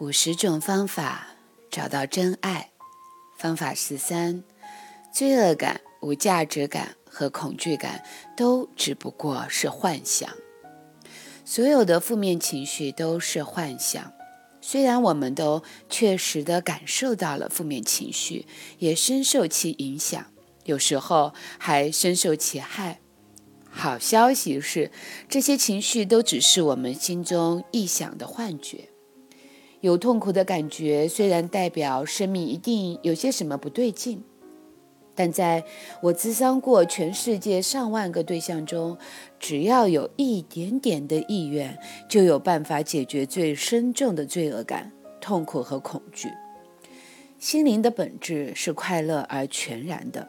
五十种方法找到真爱。方法十三：罪恶感、无价值感和恐惧感都只不过是幻想。所有的负面情绪都是幻想。虽然我们都确实的感受到了负面情绪，也深受其影响，有时候还深受其害。好消息是，这些情绪都只是我们心中臆想的幻觉。有痛苦的感觉，虽然代表生命一定有些什么不对劲，但在我咨商过全世界上万个对象中，只要有一点点的意愿，就有办法解决最深重的罪恶感、痛苦和恐惧。心灵的本质是快乐而全然的，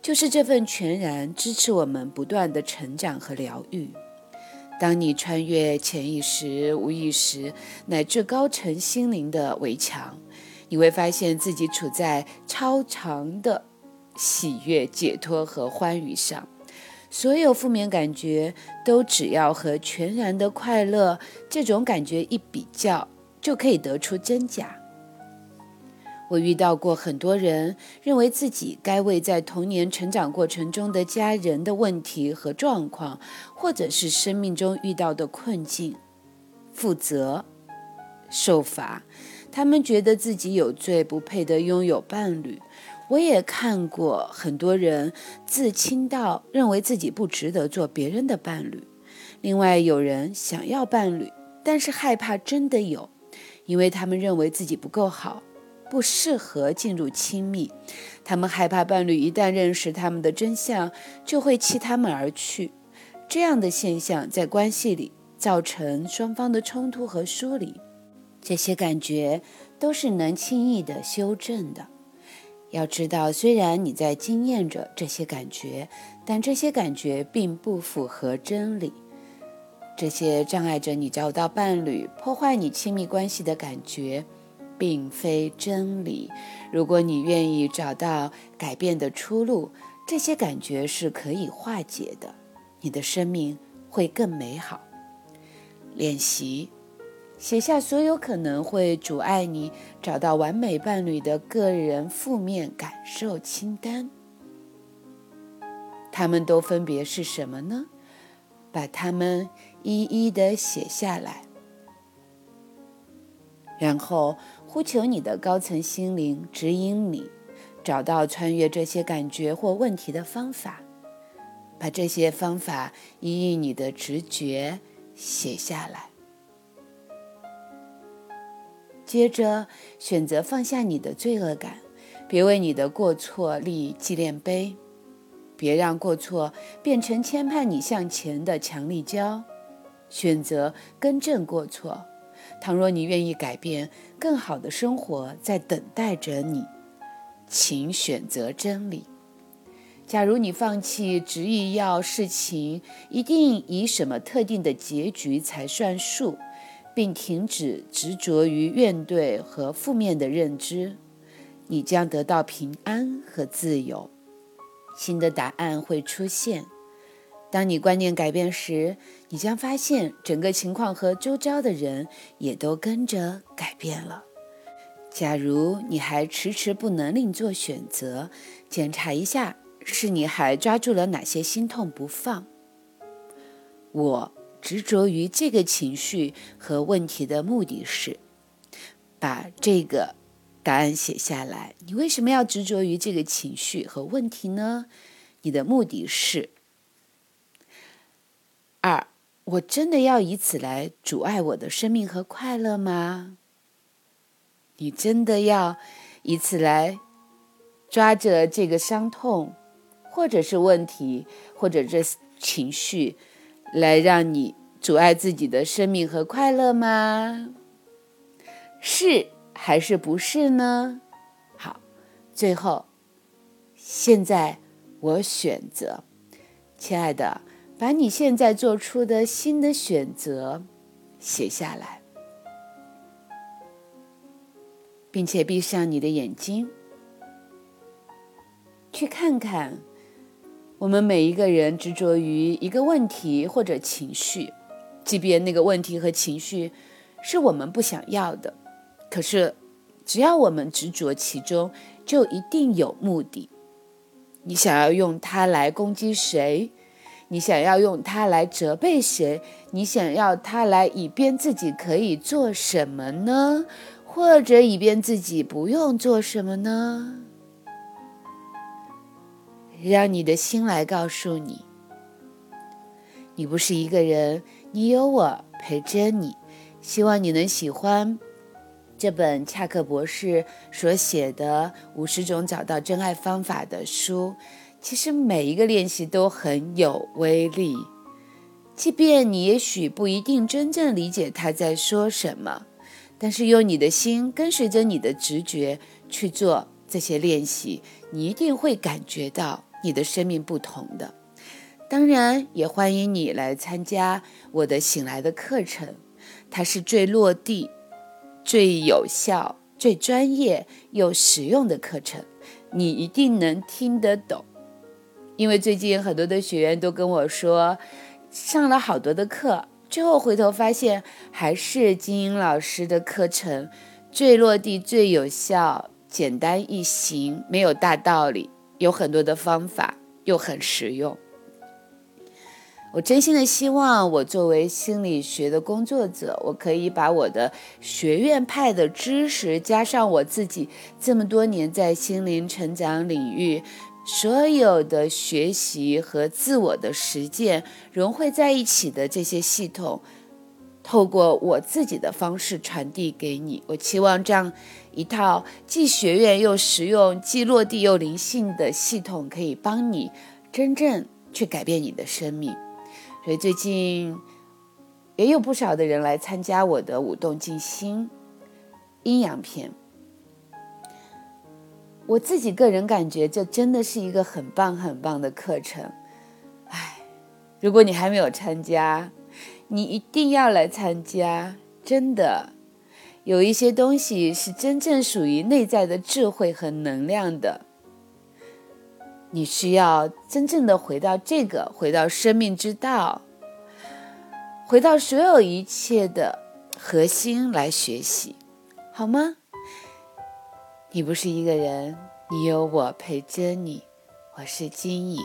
就是这份全然支持我们不断的成长和疗愈。当你穿越潜意识、无意识乃至高层心灵的围墙，你会发现自己处在超长的喜悦、解脱和欢愉上。所有负面感觉都只要和全然的快乐这种感觉一比较，就可以得出真假。我遇到过很多人认为自己该为在童年成长过程中的家人的问题和状况，或者是生命中遇到的困境负责、受罚。他们觉得自己有罪，不配得拥有伴侣。我也看过很多人自轻到认为自己不值得做别人的伴侣。另外，有人想要伴侣，但是害怕真的有，因为他们认为自己不够好。不适合进入亲密，他们害怕伴侣一旦认识他们的真相，就会弃他们而去。这样的现象在关系里造成双方的冲突和疏离。这些感觉都是能轻易的修正的。要知道，虽然你在经验着这些感觉，但这些感觉并不符合真理。这些障碍着你找到伴侣、破坏你亲密关系的感觉。并非真理。如果你愿意找到改变的出路，这些感觉是可以化解的，你的生命会更美好。练习：写下所有可能会阻碍你找到完美伴侣的个人负面感受清单。它们都分别是什么呢？把它们一一的写下来，然后。呼求你的高层心灵指引你，找到穿越这些感觉或问题的方法，把这些方法依据你的直觉写下来。接着选择放下你的罪恶感，别为你的过错立纪念碑，别让过错变成牵绊你向前的强力胶。选择更正过错。倘若你愿意改变，更好的生活在等待着你，请选择真理。假如你放弃执意要事情一定以什么特定的结局才算数，并停止执着于怨怼和负面的认知，你将得到平安和自由。新的答案会出现。当你观念改变时，你将发现整个情况和周遭的人也都跟着改变了。假如你还迟迟不能另做选择，检查一下是你还抓住了哪些心痛不放。我执着于这个情绪和问题的目的是把这个答案写下来。你为什么要执着于这个情绪和问题呢？你的目的是。我真的要以此来阻碍我的生命和快乐吗？你真的要以此来抓着这个伤痛，或者是问题，或者这情绪，来让你阻碍自己的生命和快乐吗？是还是不是呢？好，最后，现在我选择，亲爱的。把你现在做出的新的选择写下来，并且闭上你的眼睛，去看看我们每一个人执着于一个问题或者情绪，即便那个问题和情绪是我们不想要的，可是，只要我们执着其中，就一定有目的。你想要用它来攻击谁？你想要用它来责备谁？你想要它来以便自己可以做什么呢？或者以便自己不用做什么呢？让你的心来告诉你，你不是一个人，你有我陪着你。希望你能喜欢这本恰克博士所写的《五十种找到真爱方法》的书。其实每一个练习都很有威力，即便你也许不一定真正理解他在说什么。但是用你的心跟随着你的直觉去做这些练习，你一定会感觉到你的生命不同的。当然，也欢迎你来参加我的醒来的课程，它是最落地、最有效、最专业又实用的课程，你一定能听得懂。因为最近很多的学员都跟我说，上了好多的课。最后回头发现，还是金英老师的课程最落地、最有效、简单易行，没有大道理，有很多的方法，又很实用。我真心的希望，我作为心理学的工作者，我可以把我的学院派的知识，加上我自己这么多年在心灵成长领域。所有的学习和自我的实践融汇在一起的这些系统，透过我自己的方式传递给你。我期望这样一套既学院又实用、既落地又灵性的系统，可以帮你真正去改变你的生命。所以最近也有不少的人来参加我的舞动静心阴阳篇。我自己个人感觉，这真的是一个很棒很棒的课程。哎，如果你还没有参加，你一定要来参加。真的，有一些东西是真正属于内在的智慧和能量的。你需要真正的回到这个，回到生命之道，回到所有一切的核心来学习，好吗？你不是一个人，你有我陪着你。我是金影。